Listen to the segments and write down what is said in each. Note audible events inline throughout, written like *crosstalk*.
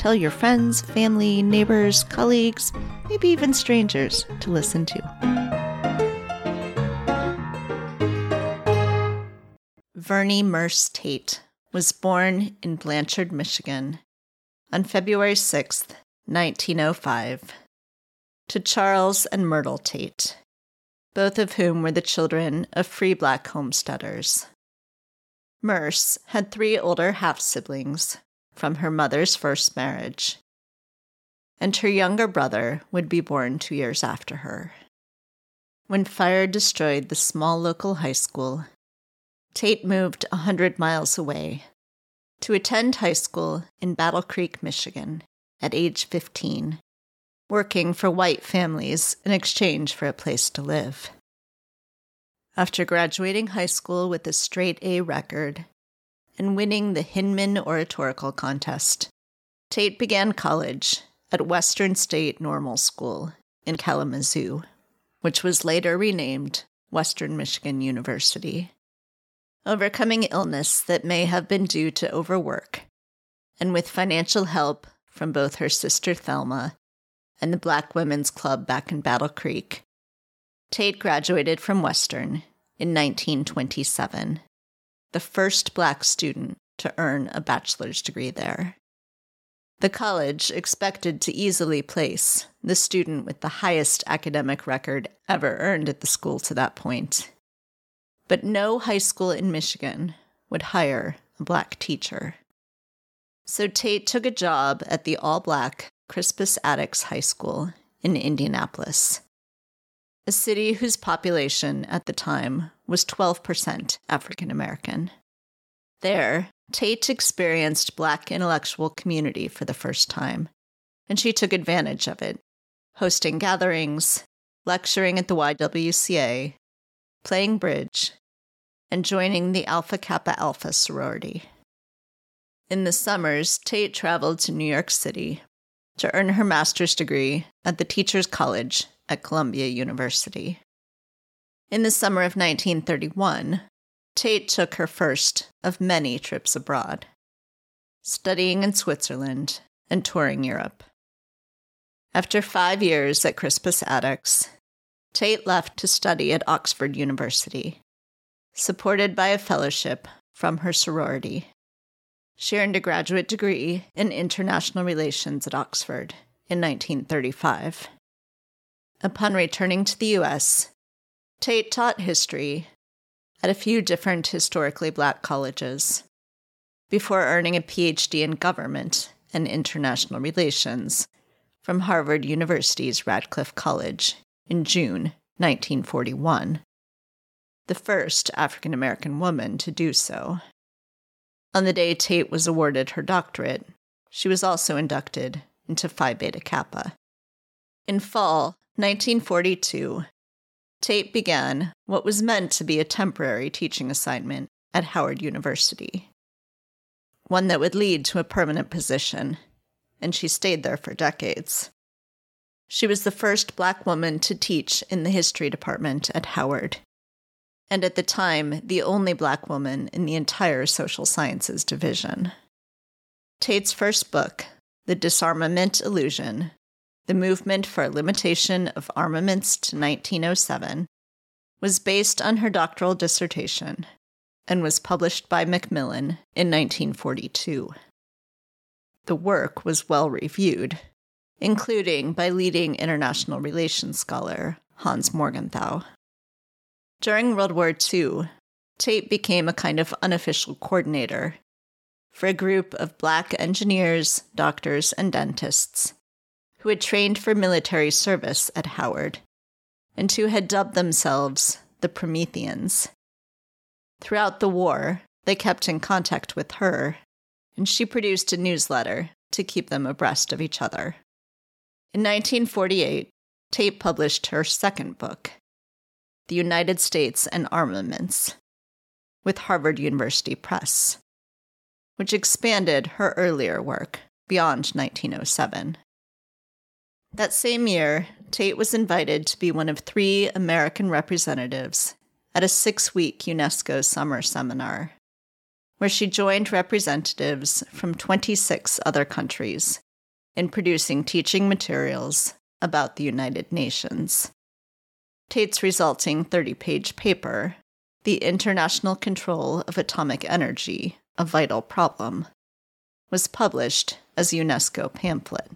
tell your friends, family, neighbors, colleagues, maybe even strangers to listen to. Vernie Merze Tate was born in Blanchard, Michigan on February 6, 1905, to Charles and Myrtle Tate, both of whom were the children of free black homesteaders. Merze had three older half siblings from her mother's first marriage, and her younger brother would be born two years after her. When fire destroyed the small local high school, Tate moved a hundred miles away to attend high school in Battle Creek, Michigan, at age 15, working for white families in exchange for a place to live. After graduating high school with a straight A record and winning the Hinman Oratorical Contest, Tate began college at Western State Normal School in Kalamazoo, which was later renamed Western Michigan University. Overcoming illness that may have been due to overwork, and with financial help from both her sister Thelma and the Black Women's Club back in Battle Creek, Tate graduated from Western in 1927, the first black student to earn a bachelor's degree there. The college expected to easily place the student with the highest academic record ever earned at the school to that point but no high school in Michigan would hire a black teacher. So Tate took a job at the all black Crispus Attucks High School in Indianapolis, a city whose population at the time was 12% African American. There, Tate experienced black intellectual community for the first time, and she took advantage of it, hosting gatherings, lecturing at the YWCA, playing bridge, and joining the Alpha Kappa Alpha sorority. In the summers, Tate traveled to New York City to earn her master's degree at the Teachers College at Columbia University. In the summer of 1931, Tate took her first of many trips abroad, studying in Switzerland and touring Europe. After five years at Crispus Attucks, Tate left to study at Oxford University supported by a fellowship from her sorority. She earned a graduate degree in international relations at Oxford in 1935. Upon returning to the U.S., Tate taught history at a few different historically black colleges before earning a PhD in government and international relations from Harvard University's Radcliffe College in June 1941 the first African American woman to do so. On the day Tate was awarded her doctorate, she was also inducted into Phi Beta Kappa. In fall 1942, Tate began what was meant to be a temporary teaching assignment at Howard University, one that would lead to a permanent position, and she stayed there for decades. She was the first black woman to teach in the history department at Howard and at the time, the only black woman in the entire social sciences division. Tate's first book, The Disarmament Illusion The Movement for Limitation of Armaments to 1907, was based on her doctoral dissertation and was published by Macmillan in 1942. The work was well reviewed, including by leading international relations scholar Hans Morgenthau. During World War II, Tate became a kind of unofficial coordinator for a group of black engineers, doctors, and dentists who had trained for military service at Howard and who had dubbed themselves the Prometheans. Throughout the war, they kept in contact with her, and she produced a newsletter to keep them abreast of each other. In 1948, Tate published her second book, The United States and Armaments, with Harvard University Press, which expanded her earlier work beyond 1907. That same year, Tate was invited to be one of three American representatives at a six week UNESCO summer seminar, where she joined representatives from 26 other countries in producing teaching materials about the United Nations. Tate's resulting 30 page paper, The International Control of Atomic Energy, a Vital Problem, was published as a UNESCO pamphlet.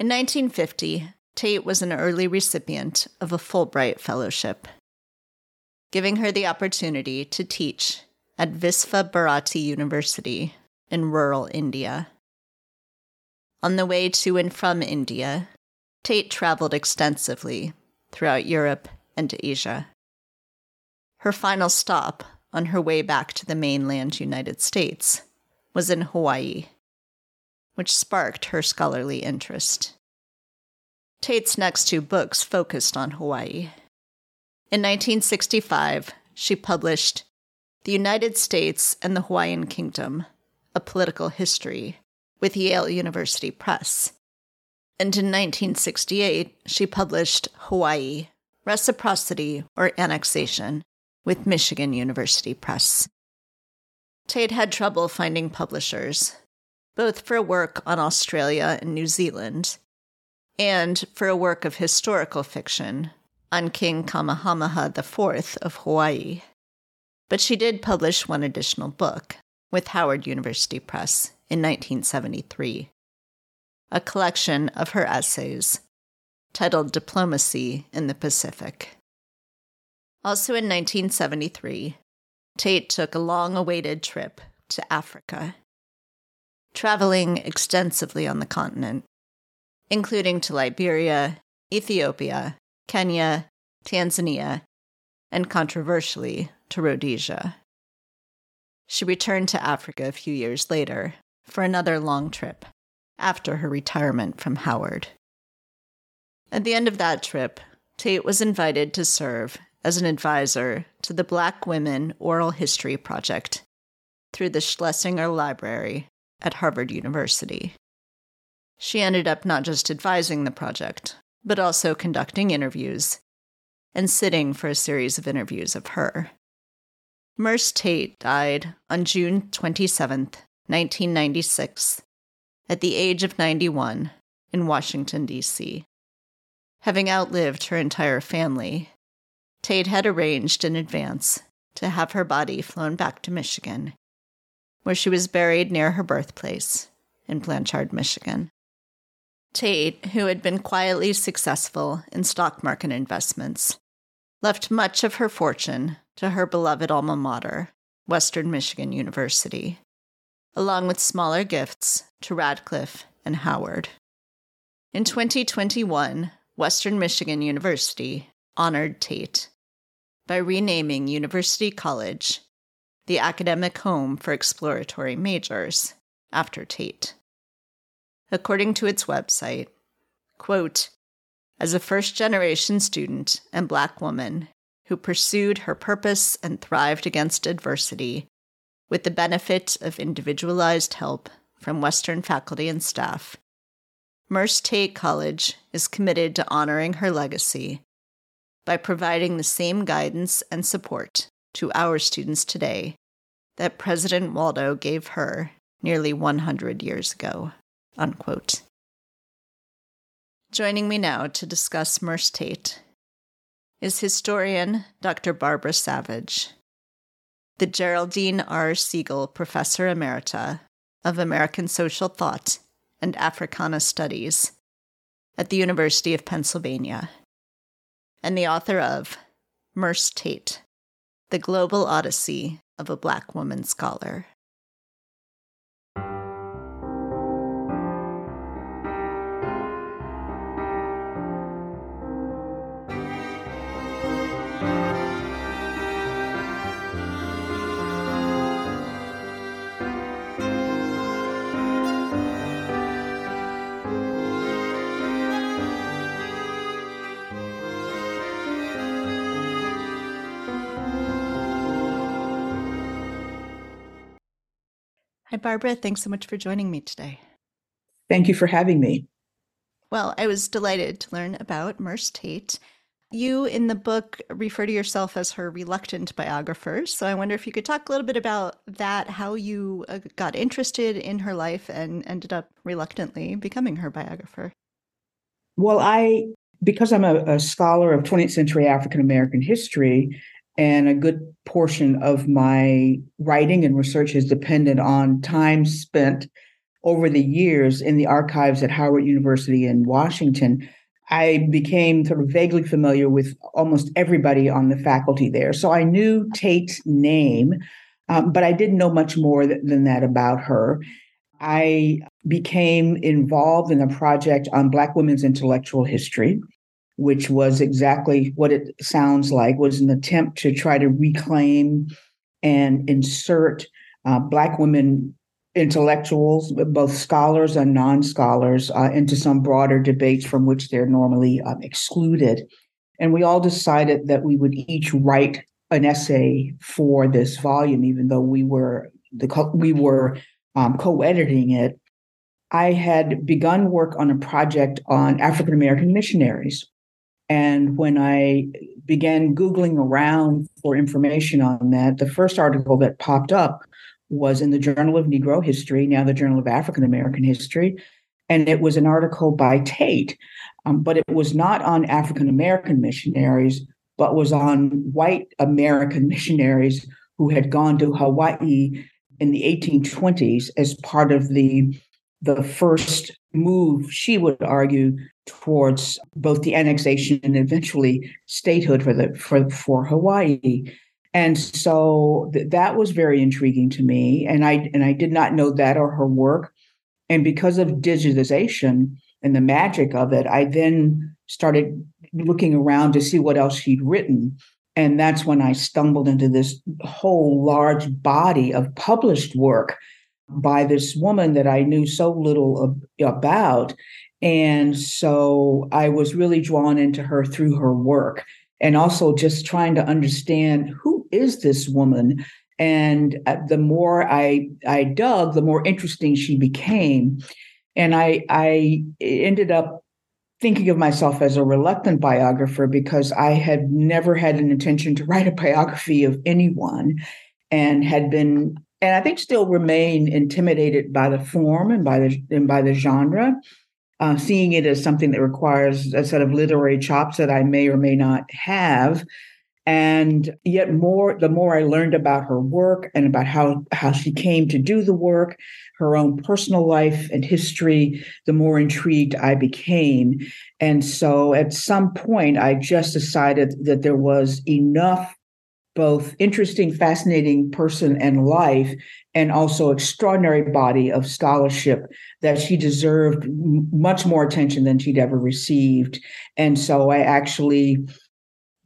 In 1950, Tate was an early recipient of a Fulbright Fellowship, giving her the opportunity to teach at Visva Bharati University in rural India. On the way to and from India, Tate traveled extensively throughout Europe and Asia. Her final stop on her way back to the mainland United States was in Hawaii, which sparked her scholarly interest. Tate's next two books focused on Hawaii. In 1965, she published The United States and the Hawaiian Kingdom A Political History with Yale University Press. And in 1968, she published Hawaii Reciprocity or Annexation with Michigan University Press. Tate had trouble finding publishers, both for work on Australia and New Zealand, and for a work of historical fiction on King Kamehameha IV of Hawaii. But she did publish one additional book with Howard University Press in 1973 a collection of her essays titled Diplomacy in the Pacific. Also in 1973, Tate took a long awaited trip to Africa, traveling extensively on the continent, including to Liberia, Ethiopia, Kenya, Tanzania, and controversially to Rhodesia. She returned to Africa a few years later for another long trip after her retirement from Howard. At the end of that trip, Tate was invited to serve as an advisor to the Black Women Oral History Project through the Schlesinger Library at Harvard University. She ended up not just advising the project, but also conducting interviews and sitting for a series of interviews of her. Merze Tate died on June 27, 1996, at the age of 91 in Washington, D.C. Having outlived her entire family, Tate had arranged in advance to have her body flown back to Michigan, where she was buried near her birthplace in Blanchard, Michigan. Tate, who had been quietly successful in stock market investments, left much of her fortune to her beloved alma mater, Western Michigan University along with smaller gifts to Radcliffe and Howard. In 2021, Western Michigan University honored Tate by renaming University College the academic home for exploratory majors after Tate. According to its website, quote, as a first generation student and black woman who pursued her purpose and thrived against adversity with the benefit of individualized help from Western faculty and staff. Merze Tate College is committed to honoring her legacy by providing the same guidance and support to our students today that President Waldo gave her nearly 100 years ago. Unquote. Joining me now to discuss Merze Tate is historian Dr. Barbara Savage the Geraldine R. Segal Professor Emerita of American Social Thought and Africana Studies at the University of Pennsylvania, and the author of Merze Tate, The Global Odyssey of a Black Woman Scholar. Hi, Barbara. Thanks so much for joining me today. Thank you for having me. Well, I was delighted to learn about Merze Tate. You in the book refer to yourself as her reluctant biographer. So I wonder if you could talk a little bit about that, how you uh, got interested in her life and ended up reluctantly becoming her biographer. Well, I, because I'm a, a scholar of 20th century African American history, and a good portion of my writing and research is dependent on time spent over the years in the archives at Howard University in Washington. I became sort of vaguely familiar with almost everybody on the faculty there. So I knew Tate's name, um, but I didn't know much more th- than that about her. I became involved in a project on Black women's intellectual history which was exactly what it sounds like, was an attempt to try to reclaim and insert uh, Black women intellectuals, both scholars and non scholars, uh, into some broader debates from which they're normally um, excluded. And we all decided that we would each write an essay for this volume, even though we were the co- we were um, co-editing it. I had begun work on a project on African American missionaries and when I began Googling around for information on that, the first article that popped up was in the Journal of Negro History, now the Journal of African American History. And it was an article by Tate, um, but it was not on African American missionaries, but was on white American missionaries who had gone to Hawaii in the 1820s as part of the the first move, she would argue, towards both the annexation and eventually statehood for the for for Hawaii. And so th- that was very intriguing to me, and I and I did not know that or her work. And because of digitization and the magic of it, I then started looking around to see what else she'd written. And that's when I stumbled into this whole large body of published work by this woman that I knew so little about. And so I was really drawn into her through her work and also just trying to understand who is this woman and uh, the more I I dug, the more interesting she became, and I I ended up thinking of myself as a reluctant biographer because I had never had an intention to write a biography of anyone, and had been and I think still remain intimidated by the form and by the and by the genre, uh, seeing it as something that requires a set of literary chops that I may or may not have. And yet, more the more I learned about her work and about how how she came to do the work, her own personal life and history, the more intrigued I became. And so, at some point, I just decided that there was enough both interesting, fascinating person and life, and also extraordinary body of scholarship that she deserved much more attention than she'd ever received. And so I actually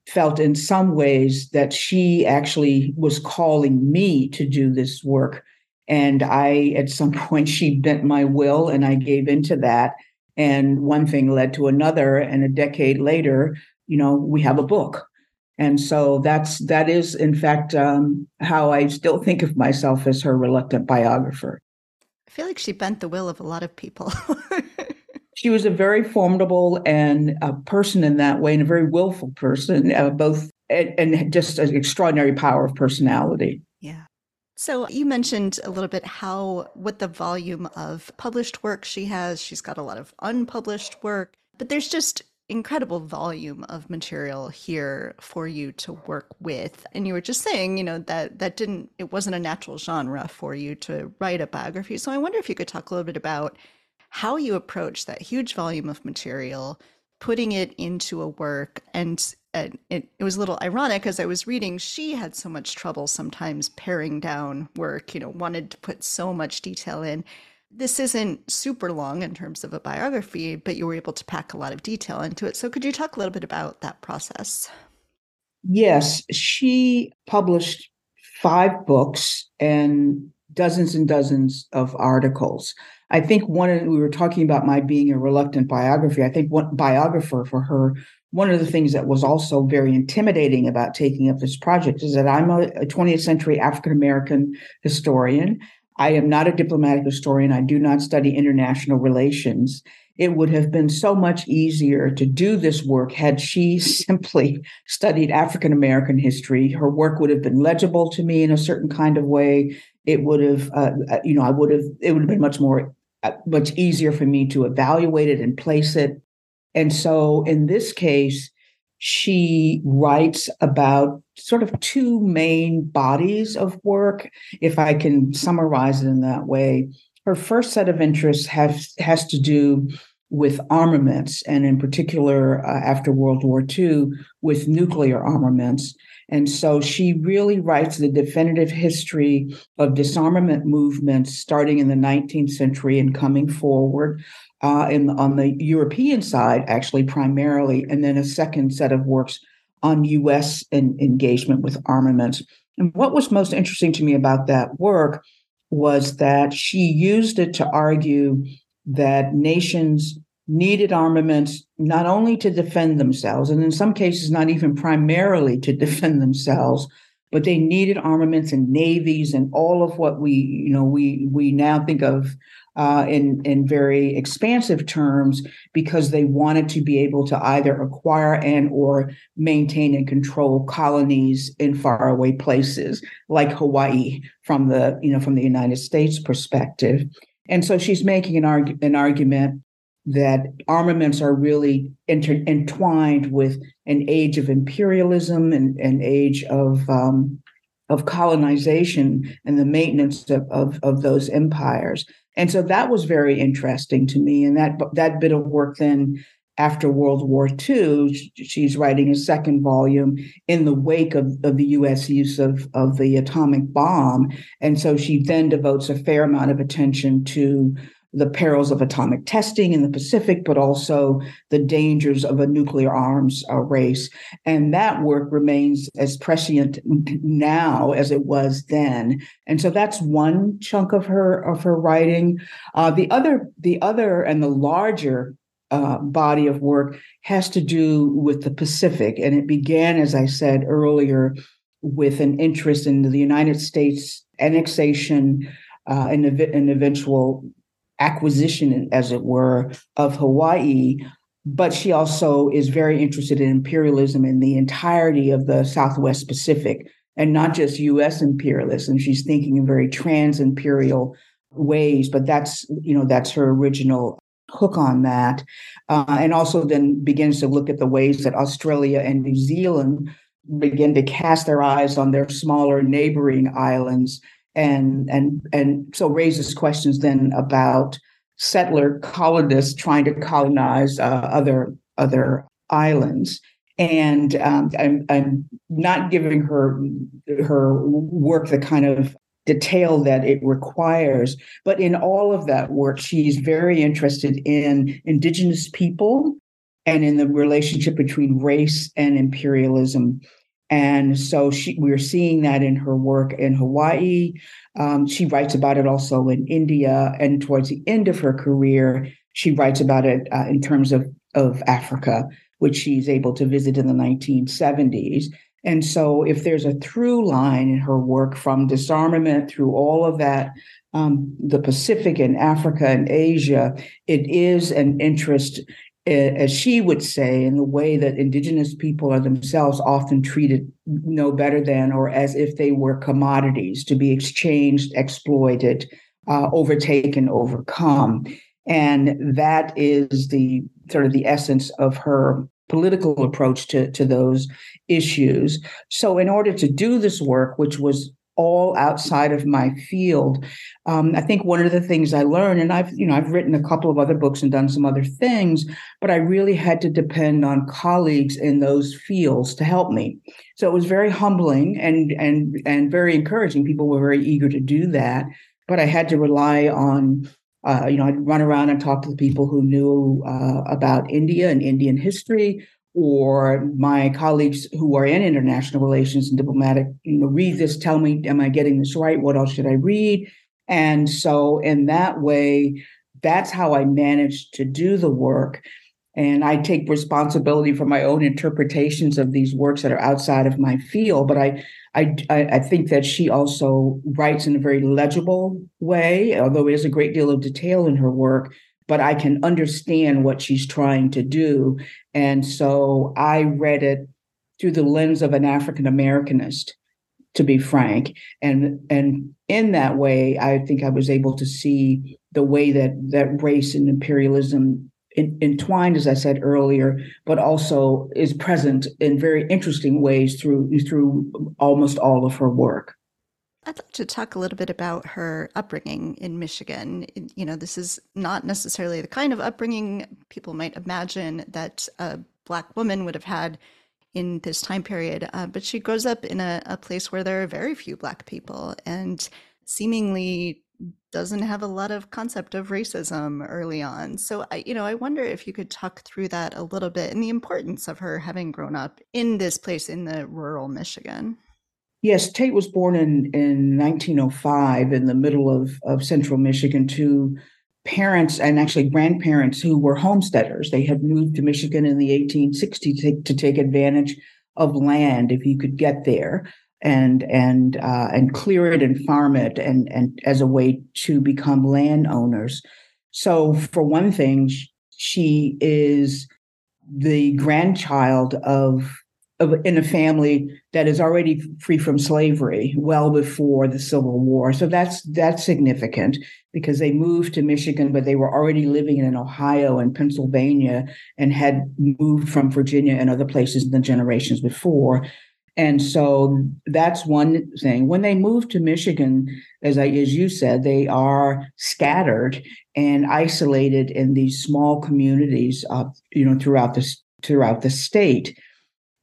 felt in some ways that she actually was calling me to do this work. And I, at some *laughs* point, she bent my will and I gave into that. And one thing led to another. And a decade later, you know, we have a book and so that's that is in fact um, how I still think of myself as her reluctant biographer. I feel like she bent the will of a lot of people. *laughs* she was a very formidable and a person in that way, and a very willful person, uh, both and, and just an extraordinary power of personality. Yeah. So you mentioned a little bit how what the volume of published work she has. She's got a lot of unpublished work, but there's just incredible volume of material here for you to work with. And you were just saying you know that that didn't it wasn't a natural genre for you to write a biography. So i wonder if you could talk a little bit about how you approach that huge volume of material putting it into a work. And, and it, it was a little ironic as i was reading she had so much trouble sometimes paring down work you know wanted to put so much detail in this isn't super long in terms of a biography, but you were able to pack a lot of detail into it. So, could you talk a little bit about that process? Yes, she published five books and dozens and dozens of articles. I think one of we were talking about my being a reluctant biography. I think one biographer for her. One of the things that was also very intimidating about taking up this project is that I'm a, a 20th century African American historian. I am not a diplomatic historian. I do not study international relations. It would have been so much easier to do this work had she *laughs* simply studied African American history. Her work would have been legible to me in a certain kind of way. It would have, uh, uh you know, I would have, it would have been much more, uh, much easier for me to evaluate it and place it. And so in this case, she writes about sort of two main bodies of work, if I can summarize it in that way. Her first set of interests has, has to do with armaments, and in particular, uh, after World War II, with nuclear armaments. And so she really writes the definitive history of disarmament movements starting in the 19th century and coming forward uh, in, on the European side, actually, primarily, and then a second set of works on US in, engagement with armaments. And what was most interesting to me about that work was that she used it to argue that nations needed armaments not only to defend themselves, and in some cases, not even primarily to *laughs* defend themselves, but they needed armaments and navies and all of what we, you know, we we now think of uh, in in very expansive terms because they wanted to be able to either acquire and or maintain and control colonies in faraway places like Hawaii from the you know from the United States perspective. And so she's making an, arg- an argument that armaments are really inter- entwined with an age of imperialism and an age of um, of colonization and the maintenance of, of, of those empires. And so that was very interesting to me. And that that bit of work then after World War II, she's writing a second volume in the wake of, of the US use of, of the atomic bomb. And so she then devotes a fair amount of attention to the perils of atomic testing in the Pacific, but also the dangers of a nuclear arms uh, race. And that work remains as prescient now as it was then. And so that's one chunk of her of her writing. Uh, the other, the other, and the larger uh, body of work has to do with the Pacific, and it began, as I said earlier, with an interest in the United States annexation uh, and an eventual acquisition, as it were, of Hawaii. But she also is very interested in imperialism in the entirety of the Southwest Pacific and not just US imperialism. She's thinking in very trans imperial ways, but that's, you know, that's her original hook on that. Uh, and also then begins to look at the ways that Australia and New Zealand begin to cast their eyes on their smaller neighboring islands and and and so raises questions then about settler colonists trying to colonize uh, other other islands and um, I'm, I'm not giving her her work the kind of detail that it requires but in all of that work she's very interested in indigenous people and in the relationship between race and imperialism and so she, we're seeing that in her work in Hawaii. Um, she writes about it also in India. And towards the end of her career, she writes about it uh, in terms of, of Africa, which she's able to visit in the 1970s. And so, if there's a through line in her work from disarmament through all of that, um, the Pacific and Africa and Asia, it is an interest as she would say, in the way that indigenous people are themselves often treated no better than or as if they were commodities to be exchanged, exploited, uh, overtaken, overcome. And that is the sort of the essence of her political approach to, to those issues. So, in order to do this work, which was all outside of my field. Um, I think one of the things I learned, and I've you know I've written a couple of other books and done some other things, but I really had to depend on colleagues in those fields to help me. So it was very humbling and and and very encouraging. People were very eager to do that, but I had to rely on. Uh, you know, I'd run around and talk to the people who knew uh, about India and Indian history, or my colleagues who are in international relations and diplomatic, you know, read this, tell me, am I getting this right? What else should I read? And so, in that way, that's how I managed to do the work. and I take responsibility for my own interpretations of these works that are outside of my field. But I, I, I think that she also writes in a very legible way, although there's a great deal of detail in her work. But I can understand what she's trying to do, and so I read it through the lens of an African Americanist, to be frank, and and in that way, I think I was able to see the way that that race and imperialism entwined, as I said earlier, but also is present in very interesting ways through through almost all of her work. I'd like to talk a little bit about her upbringing in Michigan. You know, this is not necessarily the kind of upbringing people might imagine that a Black woman would have had in this time period, uh, but she grows up in a, a place where there are very few Black people and seemingly doesn't have a lot of concept of racism early on. So I you know, I wonder if you could talk through that a little bit and the importance of her having grown up in this place in the rural Michigan. Yes, Tate was born in, in 1905 in the middle of, of central Michigan to parents and actually grandparents who were homesteaders. They had moved to Michigan in the 1860s to to take advantage of land if you could get there and and uh, and clear it and farm it and and as a way to become landowners. So for one thing, she is the grandchild of of in a family that is already free from slavery well before the Civil War. So that's that's significant because they moved to Michigan, but they were already living in Ohio and Pennsylvania and had moved from Virginia and other places in the generations before. And so that's one thing. When they move to Michigan, as I as you said, they are scattered and isolated in these small communities, uh, you know, throughout the throughout the state.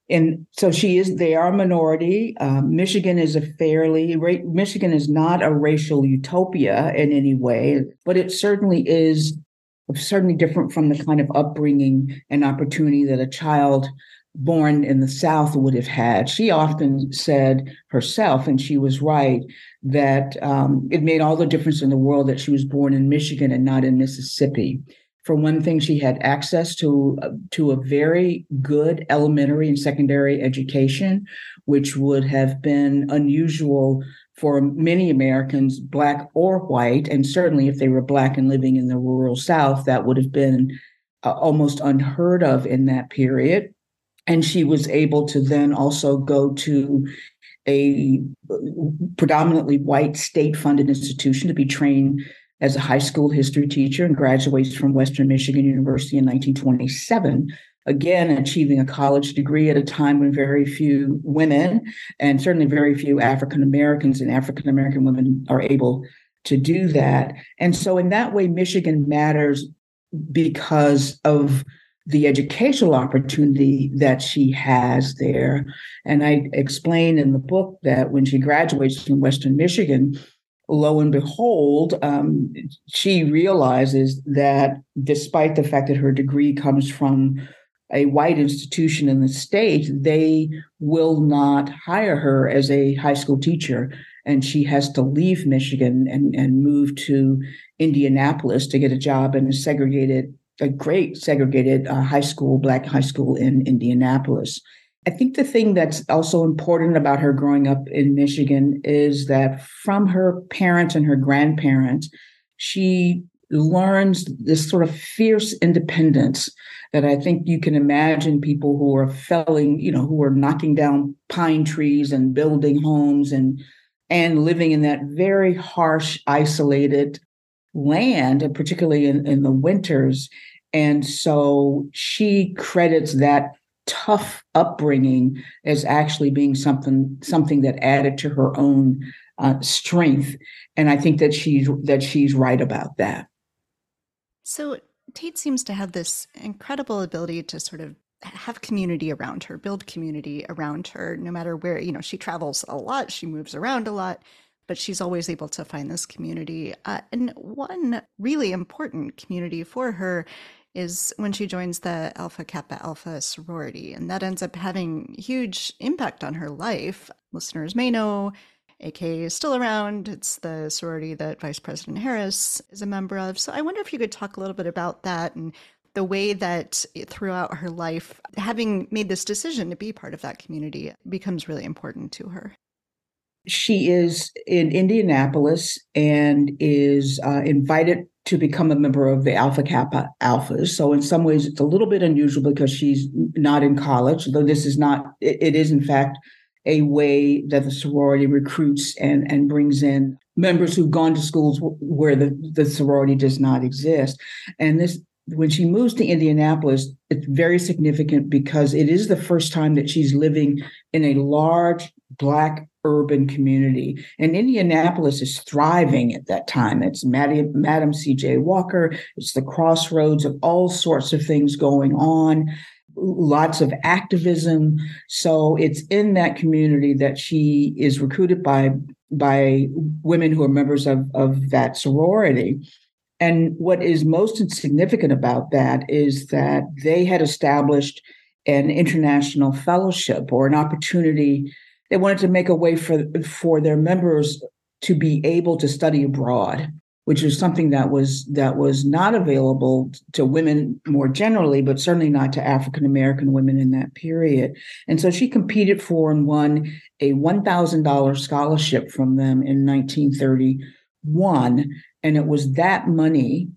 And so she is. They are a minority. Um, Michigan is a fairly. Ra- Michigan is not a racial utopia in any way, but it certainly is certainly different from the kind of upbringing and opportunity that a child born in the South would have had. She often said herself, and she was right, that um, it made all the difference in the world that she was born in Michigan and not in Mississippi. For one thing, she had access to uh, to a very good elementary and secondary education, which would have been unusual for many Americans, black or white, and certainly if they were black and living in the rural South, that would have been uh, almost unheard of in that period and she was able to then also go to a predominantly white state funded institution to be trained as a high school history teacher and graduates from Western Michigan University in 1927. Again, achieving a college degree at a time when very few women and certainly very few African Americans and African American women are able to do that. And so, in that way, Michigan matters because of the educational opportunity that she has there. And I explain in the book that when she graduates from Western Michigan, lo and behold, um, she realizes that despite the fact that her degree comes from a white institution in the state, they will not hire her as a high school teacher. And she has to leave Michigan and, and move to Indianapolis to get a job in a segregated a great segregated uh, high school, black high school in Indianapolis. I think the thing that's also important about her growing up in Michigan is that from her parents and her grandparents, she learns this sort of fierce independence that I think you can imagine people who are felling, you know, who are knocking down pine trees and building homes and and living in that very harsh, isolated land, and particularly in, in the winters, and so she credits that tough upbringing as actually being something something that added to her own uh, strength. And I think that she's that she's right about that. So Tate seems to have this incredible ability to sort of have community around her, build community around her, no matter where, you know, she travels a lot, she moves around a lot, but she's always able to find this community. Uh, and one really important community for her is when she joins the Alpha Kappa Alpha sorority. And that ends up having huge impact on her life. Listeners may know AK is still around. It's the sorority that Vice President Harris is a member of. So I wonder if you could talk a little bit about that and the way that throughout her life, having made this decision to be part of that community becomes really important to her. She is in Indianapolis and is uh, invited to become a member of the Alpha Kappa Alphas. So, in some ways, it's a little bit unusual because she's not in college, though this is not, it, is in fact a way that the sorority recruits and, and brings in members who've gone to schools where the, the sorority does not exist. And this when she moves to Indianapolis, it's very significant because it is the first time that she's living in a large Black urban community. And Indianapolis is thriving at that time. It's Madam, Madam C.J. Walker, it's the crossroads of all sorts of things going on, lots of activism. So it's in that community that she is recruited by, by women who are members of, of that sorority. And what is most significant about that is that they had established an international fellowship or an opportunity. They wanted to make a way for, for their members to be able to study abroad, which is something that was that was not available to women more generally, but certainly not to African American women in that period. And so she competed for and won a $1,000 scholarship from them in 1931 and it was that money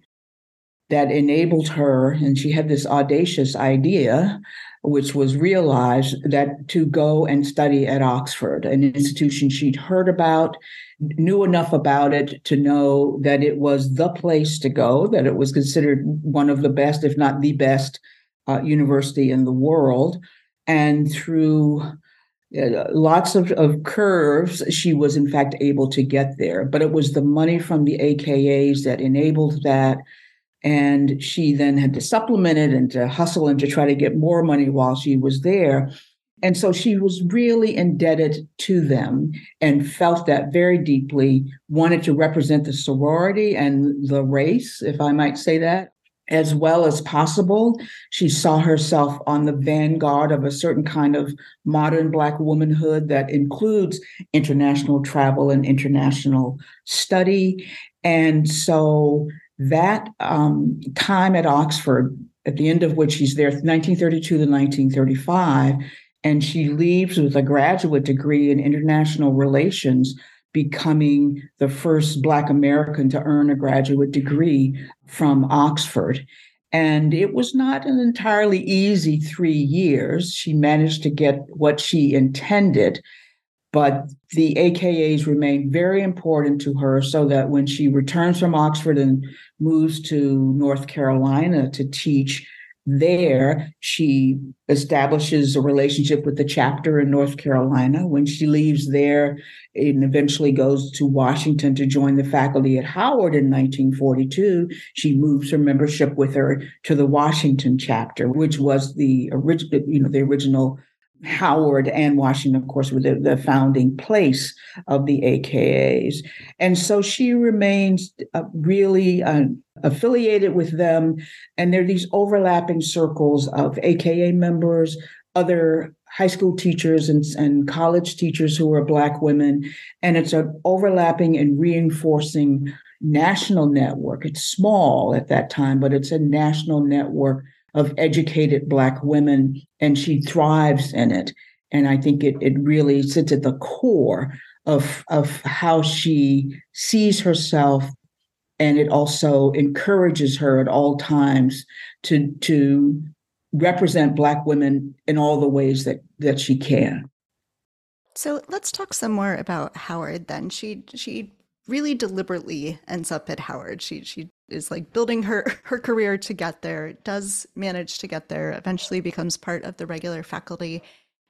that enabled her, and she had this audacious idea, which was realized that to go and study at Oxford, an institution she'd heard about, knew enough about it to know that it was the place to go, that it was considered one of the best, if not the best, uh, university in the world. And through uh, lots of, of curves, she was in fact able to get there. But it was the money from the AKAs that enabled that. And she then had to supplement it and to hustle and to try to get more money while she was there. And so she was really indebted to them and felt that very deeply, wanted to represent the sorority and the race, if I might say that, as well as possible. She saw herself on the vanguard of a certain kind of modern Black womanhood that includes international travel and international study. And so that um, time at Oxford, at the end of which she's there, 1932 to 1935, and she leaves with a graduate degree in international relations becoming the first Black American to earn a graduate degree from Oxford. And it was not an entirely easy three years. She managed to get what she intended, but the AKAs remain very important to her so that when she returns from Oxford and moves to North Carolina to teach, there, she establishes a relationship with the chapter in North Carolina. When she leaves there and eventually goes to Washington to join the faculty at Howard in 1942, she moves her membership with her to the Washington chapter, which was the original, you know, the original Howard and Washington, of course, were the, the, founding place of the AKAs. And so she remains uh, really uh, affiliated with them. And there are these overlapping circles of AKA members, other high school teachers and, and college teachers who are Black women. And it's an overlapping and reinforcing national network. It's small at that time, but it's a national network of educated Black women, and she thrives in it. And I think it, it really sits at the core of, of how she sees herself. And it also encourages her at all times to, to represent Black women in all the ways that, that she can. So let's talk some more about Howard then. She she really deliberately ends up at Howard. She she is like building her *laughs* her career to get there. Does manage to get there. Eventually becomes part of the regular faculty,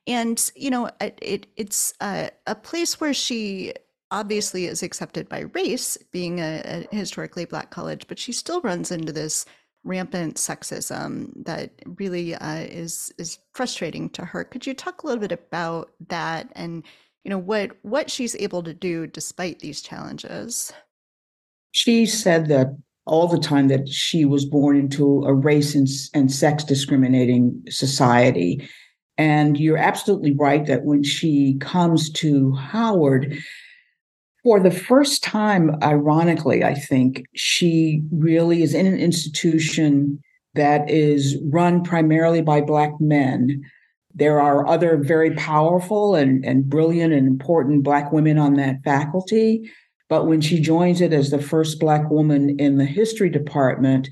and you know it, it it's a, a place where she obviously is accepted by race, being a, a historically black college, but she still runs into this rampant sexism that really uh, is is frustrating to her. Could you talk a little bit about that and you know what what she's able to do despite these challenges she said that all the time that she was born into a race and, and sex discriminating society and you're absolutely right that when she comes to howard for the first time ironically i think she really is in an institution that is run primarily by Black men. There are other very powerful and, and brilliant and important Black women on that faculty. But when she joins it as the first Black woman in the history department,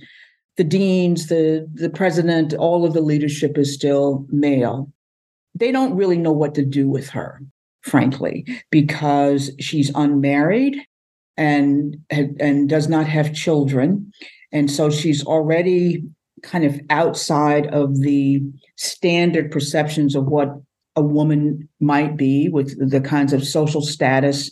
the deans, the, the president, all of the leadership is still male. They don't really know what to do with her, frankly, because she's unmarried and and does not have children and so she's already kind of outside of the standard perceptions of what a woman might be with the kinds of social status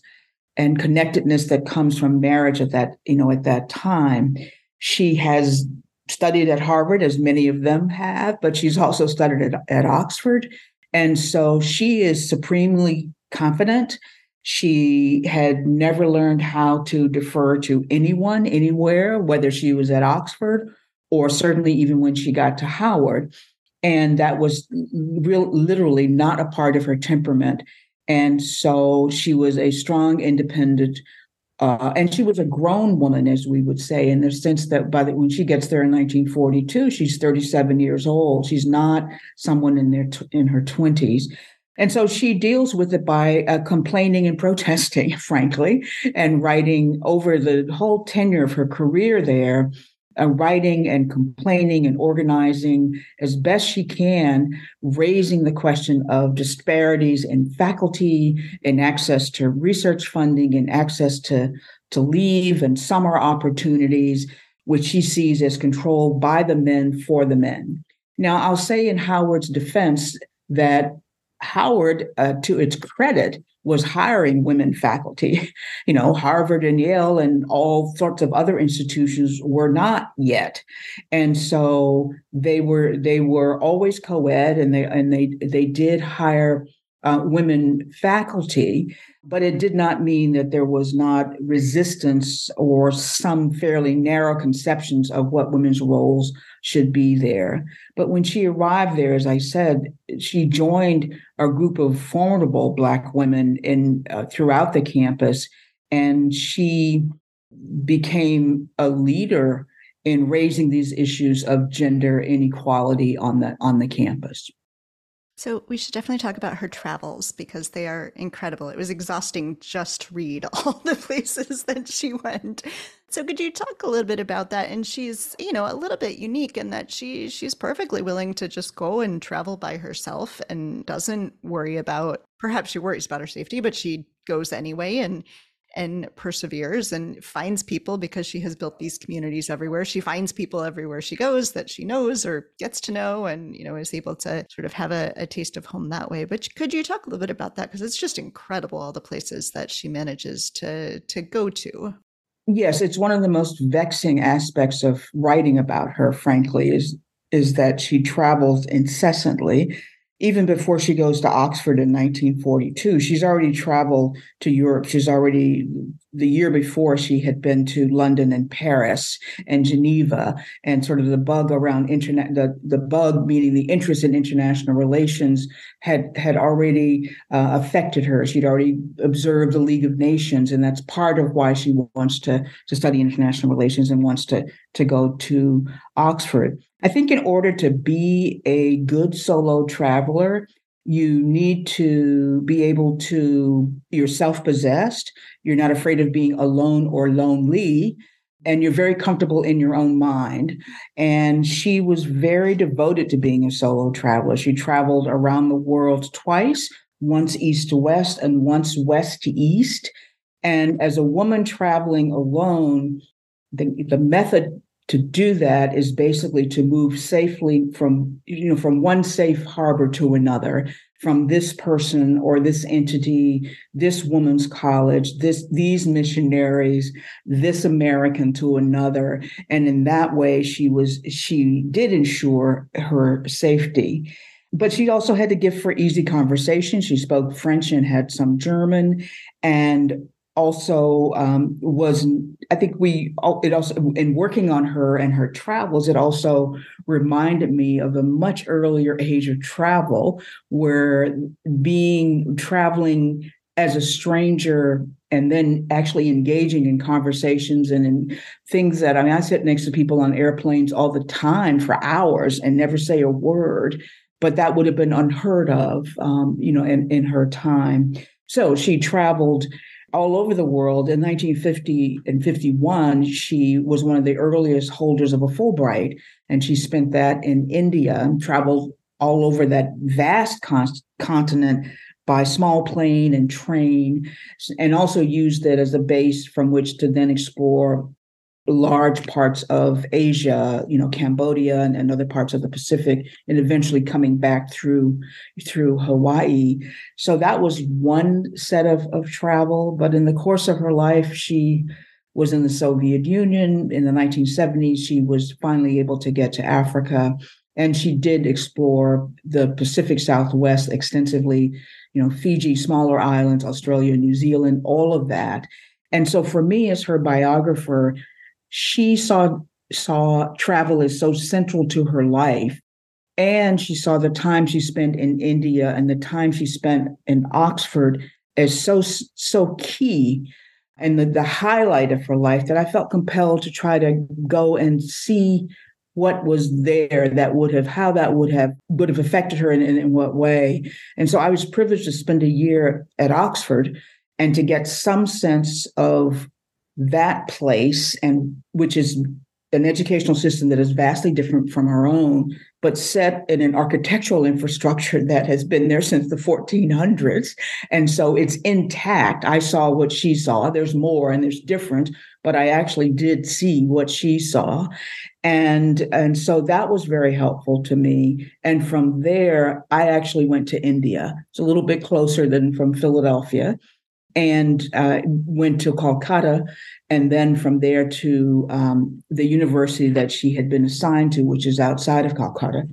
and connectedness that comes from marriage at that you know at that time she has studied at harvard as many of them have but she's also studied at, at oxford and so she is supremely confident she had never learned how to defer to anyone anywhere, whether she was at Oxford or certainly even when she got to Howard. And that was real, literally not a part of her temperament. And so she was a strong, independent, uh, and she was a grown woman, as we would say, in the sense that by the, when she gets there in 1942, she's 37 years old. She's not someone in their in her 20s. And so she deals with it by uh, complaining and *laughs* protesting, frankly, and writing over the whole tenure of her career there, uh, writing and complaining and organizing as best she can, raising the question of disparities in faculty, and access to research funding, and access to, to leave and summer opportunities, which she sees as controlled by the men for the men. Now, I'll say in Howard's defense that Howard, uh, to its credit, was hiring women faculty. *laughs* You know, mm-hmm. Harvard and Yale and all sorts of other institutions were not yet, and so they were they were always co-ed, and they and they they did hire uh, women faculty, but it did not mean that there was not resistance or some fairly narrow conceptions of what women's roles should be there. But when she arrived there, as I said, she joined a group of formidable Black women in uh, throughout the campus, and she became a leader in raising these issues of gender inequality on the on the campus. So we should definitely talk about her travels because they are incredible. It was exhausting just to read *laughs* all the places that she went. So could you talk a little bit about that? And she's, you know, a little bit unique in that she she's perfectly willing to just go and travel by herself and doesn't worry about perhaps she worries about her safety, but she goes anyway and and perseveres and finds people because she has built these communities everywhere. She finds people everywhere she goes that she knows or gets to know and, you know, is able to sort of have a, a taste of home that way. But could you talk a little bit about that? Because it's just incredible all the places that she manages to to go to. Yes, it's one of the most vexing aspects of writing about her, frankly, is is that she travels incessantly even before she goes to Oxford in 1942, she's already traveled to Europe. She's already, the year before, she had been to London and Paris and Geneva, and sort of the bug around internet, the, the bug meaning the interest in international relations had had already uh, affected her. She'd already observed the League of Nations, and that's part of why she wants to to study international relations and wants to to go to Oxford. I think in order to be a good solo traveler, you need to be able to, you're self possessed, you're not afraid of being alone or lonely, and you're very comfortable in your own mind. And she was very devoted to being a solo traveler. She traveled around the world twice, once east to west and once west to east. And as a woman traveling alone, the, the method to do that is basically to move safely from you know from one safe harbor to another from this person or this entity this woman's college this these missionaries this american to another. And in that way she was she did ensure her safety. But she also had to give for easy conversation. She spoke french and had some german. And also um, was i think we it also in working on her and her travels it also reminded me of a much earlier age of travel where being traveling as a stranger and then actually engaging in conversations and in things that I mean, I sit next to people on airplanes all the time for hours and never say a word, but that would have been unheard of, um, you know, in, in her time. So she traveled all over the world. In 1950 and 51, she was one of the earliest holders of a Fulbright, and she spent that in India and traveled all over that vast con- continent by small plane and train, and also used it as a base from which to then explore large parts of Asia, you know, Cambodia and, and, other parts of the Pacific, and eventually coming back through through Hawaii. So that was one set of, of travel. But in the course of her life, she was in the Soviet Union. In the 1970s, she was finally able to get to Africa. And she did explore the Pacific Southwest extensively, you know, Fiji, smaller islands, Australia, New Zealand, all of that. And so for me, as her biographer, she saw saw travel as so central to her life. And she saw the time she spent in India and the time she spent in Oxford as so so key and the, the highlight of her life that I felt compelled to try to go and see what was there that would have how that would have would have affected her and in, in what way. And so i was privileged to spend a year at oxford and to get some sense of that place and which is an educational system that is vastly different from our own but set in an architectural infrastructure that has been there since the 1400s and so it's intact. I saw what she saw. There's more and there's different but i actually did see what she saw. And and so that was very helpful to me. And from there i actually went to india. It's a little bit closer than from philadelphia and uh, went to Calcutta, and then from there to um, the university that she had been assigned to, which is outside of Calcutta,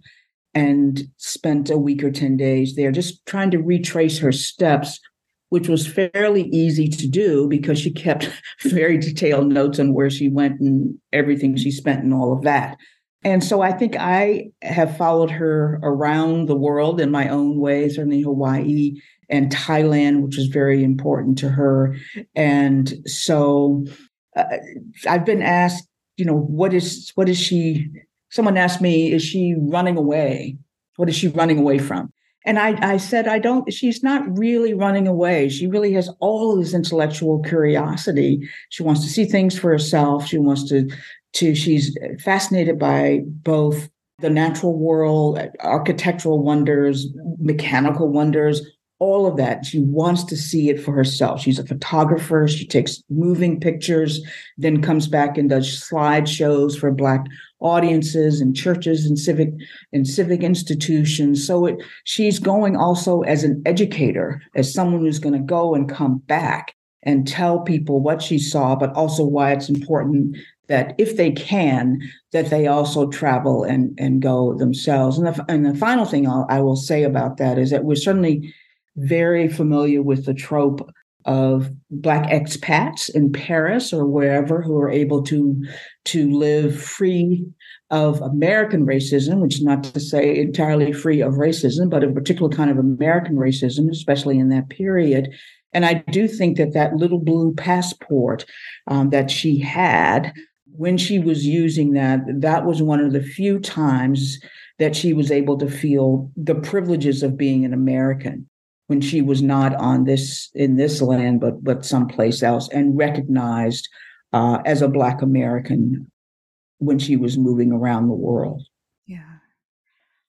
and spent a week or 10 days there just trying to retrace her steps, which was fairly easy to do because she kept *laughs* very detailed notes on where she went and everything she spent and all of that. And so I think I have followed her around the world in my own way, certainly Hawaii and Thailand, which was very important to her. And so uh, I've been asked, you know, what is what is she? Someone asked me, is she running away? What is she running away from? And I, I said, I don't, she's not really running away. She really has all this intellectual curiosity. She wants to see things for herself. She wants to, to, she's fascinated by both the natural world, architectural wonders, mechanical wonders, all of that. She wants to see it for herself. She's a photographer. She takes moving pictures, then comes back and does slideshows for Black audiences and churches and civic and civic institutions. So it, she's going also as an educator, as someone who's going to go and come back and tell people what she saw, but also why it's important that if they can, that they also travel and, and go themselves. And the, and the final thing I'll, I will say about that is that we're certainly very familiar with the trope of black expats in Paris or wherever who are able to to live free of American racism, which is not to say entirely free of racism, but a particular kind of American racism, especially in that period. And I do think that that little blue passport um, that she had when she was using that, that was one of the few times that she was able to feel the privileges of being an American when she was not on this in this land but but someplace else and recognized uh, as a black american when she was moving around the world. Yeah.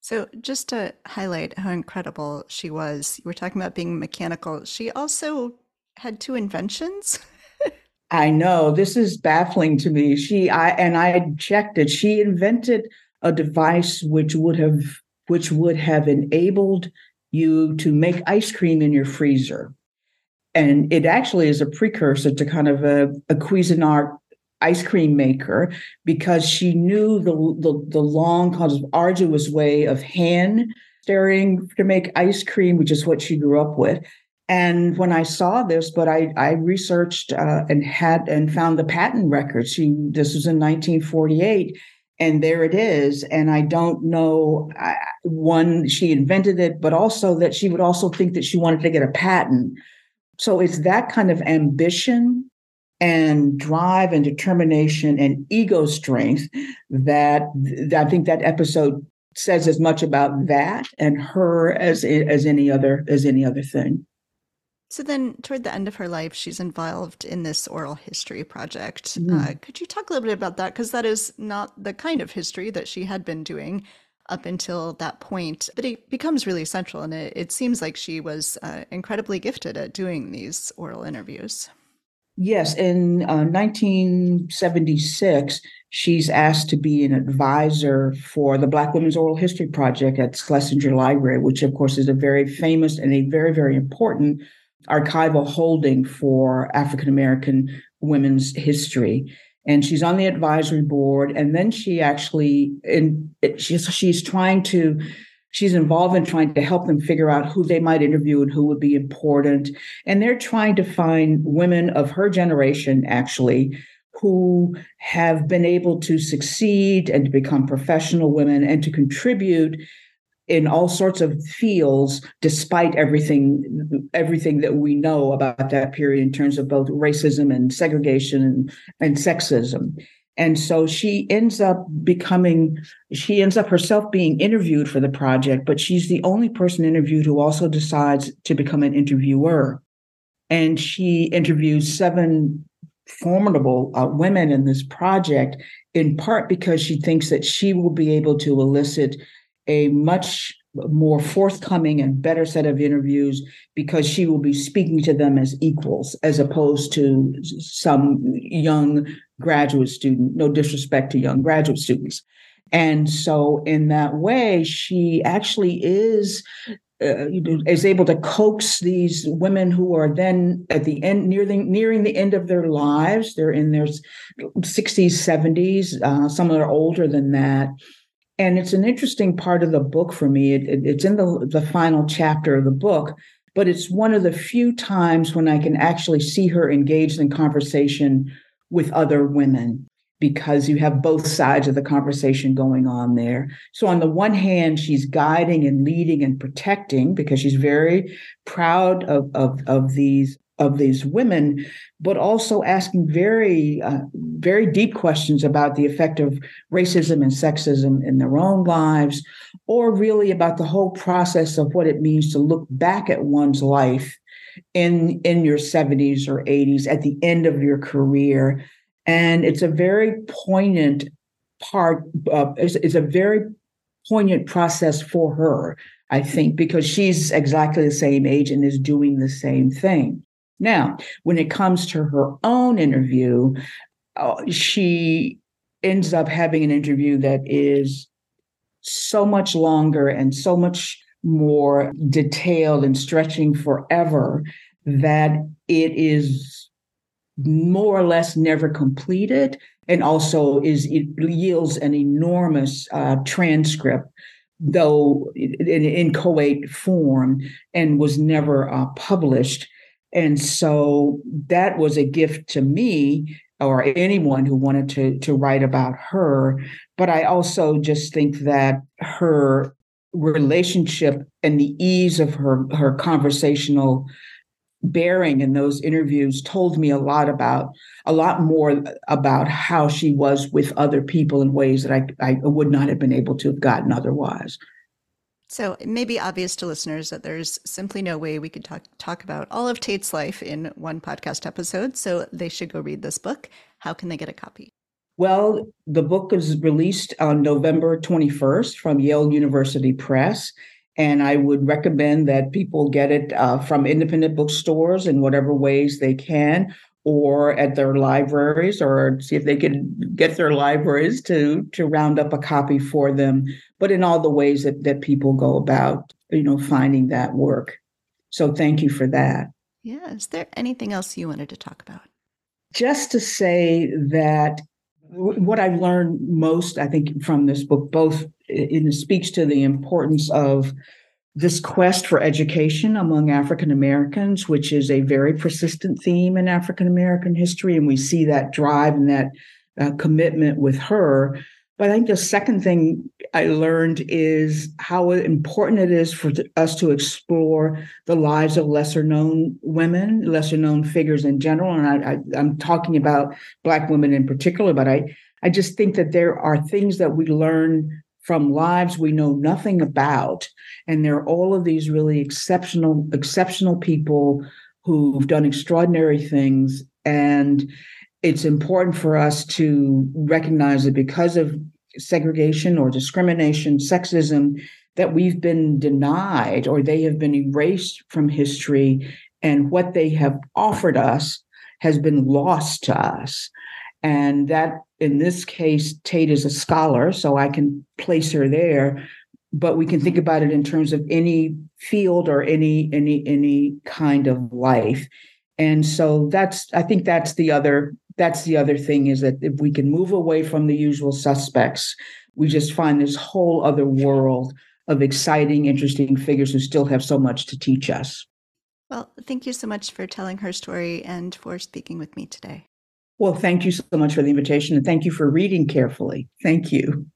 So just to highlight how incredible she was you were talking about being mechanical. She also had two inventions. *laughs* I know. This is baffling to me. She i and i checked it. She invented a device which would have which would have enabled you to make ice cream in your freezer. And it actually is a precursor to kind of a, a Cuisinart ice cream maker because she knew the, the, the long, kind of arduous way of hand stirring to make ice cream, which is what she grew up with. And when I saw this, but I, I researched uh, and had and found the patent record. She this was in 1948, and there it is and i don't know one she invented it but also that she would also think that she wanted to get a patent So it's that kind of ambition and drive and determination and ego strength that, that I think that episode says as much about that and her as as any other as any other thing. So then, toward the end of her life, she's involved in this oral history project. Mm. Uh, could you talk a little bit about that? Because that is not the kind of history that she had been doing up until that point. But it becomes really central, and it, it seems like she was uh, incredibly gifted at doing these oral interviews. Yes, in uh, 1976, she's asked to be an advisor for the Black Women's Oral History Project at Schlesinger Library, which, of course, is a very famous and a very, very important archival holding for African American women's history. And she's on the advisory board. And then she actually, in, she's, she's trying to she's involved in trying to help them figure out who they might interview and who would be important. And they're trying to find women of her generation, actually, who have been able to succeed and to become professional women and to contribute in all sorts of fields despite everything everything that we know about that period in terms of both racism and segregation and, and sexism and so she ends up becoming, she ends up herself being interviewed for the project, but she's the only person interviewed who also decides to become an interviewer. And she interviews seven formidable uh, women in this project, in part because she thinks that she will be able to elicit a much more forthcoming and better set of interviews because she will be speaking to them as equals as opposed to some young graduate student no disrespect to young graduate students. And so in that way she actually is uh, is able to coax these women who are then at the end near the, nearing the end of their lives. They're in their 60s 70s uh, some are older than that and it's an interesting part of the book for me. It, it, it's in the, the final chapter of the book, but it's one of the few times when I can actually see her engaged in conversation with other women because you have both sides of the conversation going on there. So, on the one hand, she's guiding and leading and protecting because she's very proud of, of, of these of these women, but also asking very, uh, very deep questions about the effect of racism and sexism in their own lives, or really about the whole process of what it means to look back at one's life in in your 70s or 80s at the end of your career. And it's a very poignant part. Uh, it's, it's a very poignant process for her. I think, because she's exactly the same age and is doing the same thing. Now, when it comes to her own interview, uh, she ends up having an interview that is so much longer and so much more detailed and stretching forever that it is more or less never completed and also is it yields an enormous uh, transcript though in, in form and was never uh, published and so that was a gift to me or anyone who wanted to, to write about her. But I also just think that her relationship and the ease of her, her conversational bearing in those interviews told me a lot about a lot more about how she was with other people in ways that I, I would not have been able to have gotten otherwise. So it may be obvious to listeners that there's simply no way we could talk, talk about all of Tate's life in one podcast episode. So they should go read this book. How can they get a copy? Well, the book is released on November 21st from Yale University Press. And I would recommend that people get it uh, from independent bookstores in whatever ways they can, or at their libraries or see if they can get their libraries to to round up a copy for them. But in all the ways that that people go about you know finding that work. So thank you for that. Yeah is there anything else you wanted to talk about? Just to say that what i've learned most i think from this book both it speaks to the importance of this quest for education among African Americans, which is a very persistent theme in African American history. And we see that drive and that uh, commitment with her. But I think the second thing I learned is how important it is for us to explore the lives of lesser known women, lesser known figures in general. And I, I'm talking about Black women in particular, but I, I just think that there are things that we learn from lives we know nothing about. And there are all of these really exceptional, exceptional people who've done extraordinary things. And it's important for us to recognize that because of segregation or discrimination, sexism, that we've been denied or they have been erased from history, and what they have offered us has been lost to us. And that, in this case, Tate is a scholar, so I can place her there. But we can think about it in terms of any field or any any any kind of life. And so that's I think that's the other that's the other thing is that if we can move away from the usual suspects, we just find this whole other world of exciting, interesting figures who still have so much to teach us. Well, thank you so much for telling her story and for speaking with me today. Well, thank you so much for the invitation and thank you for reading carefully. Thank you.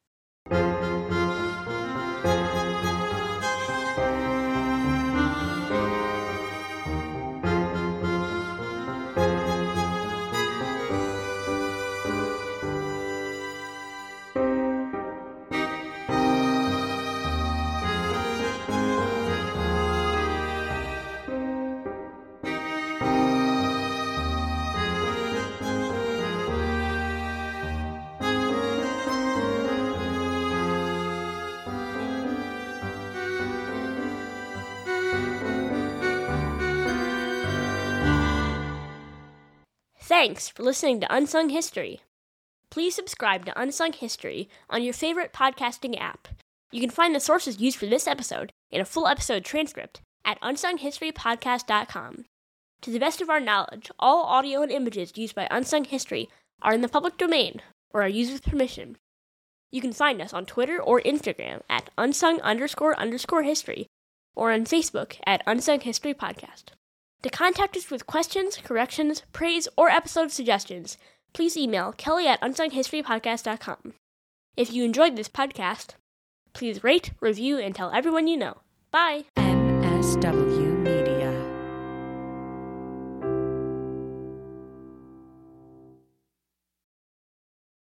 Thanks for listening to Unsung History. Please subscribe to Unsung History on your favorite podcasting app. You can find the sources used for this episode in a full episode transcript at unsunghistorypodcast.com. To the best of our knowledge, all audio and images used by Unsung History are in the public domain or are used with permission. You can find us on Twitter or Instagram at unsung underscore underscore history or on Facebook at Unsung History Podcast. To contact us with questions, corrections, praise, or episode suggestions, please email kelly at unsunghistorypodcast.com. If you enjoyed this podcast, please rate, review, and tell everyone you know. Bye! NSW